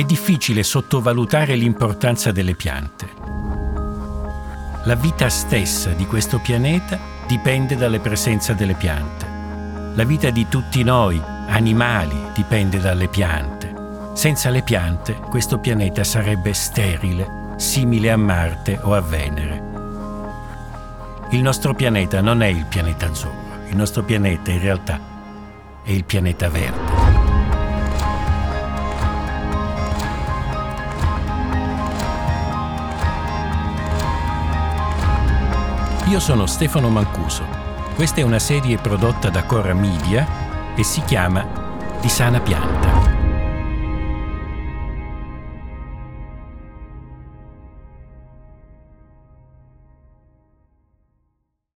È difficile sottovalutare l'importanza delle piante. La vita stessa di questo pianeta dipende dalla presenza delle piante. La vita di tutti noi, animali, dipende dalle piante. Senza le piante questo pianeta sarebbe sterile, simile a Marte o a Venere. Il nostro pianeta non è il pianeta azzurro, il nostro pianeta in realtà è il pianeta verde. Io sono Stefano Mancuso. Questa è una serie prodotta da Cora Media e si chiama Di sana pianta.